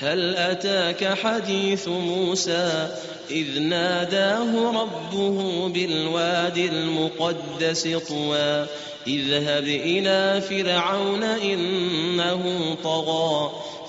هل أتاك حديث موسى إذ ناداه ربه بالواد المقدس طوى إذهب إلى فرعون إنه طغى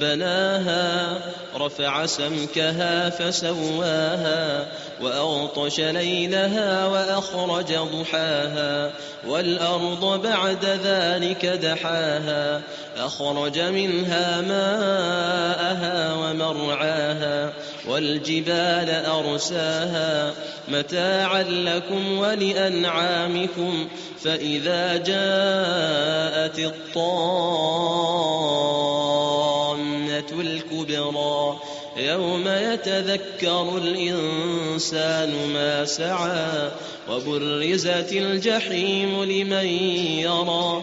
بناها رفع سمكها فسواها وأغطش ليلها وأخرج ضحاها والأرض بعد ذلك دحاها أخرج منها ماءها ومرعاها والجبال أرساها متاعا لكم ولأنعامكم فإذا جاءت الكبرى. يوم يتذكر الإنسان ما سعى وبرزت الجحيم لمن يرى.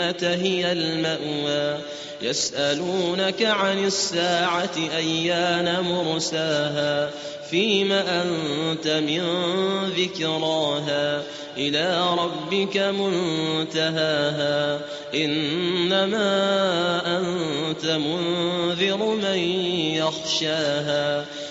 الجنة هي المأوى. يسألونك عن الساعة أيان مرساها؟ فيم أنت من ذكراها؟ إلى ربك منتهاها. إنما أنت منذر من يخشاها.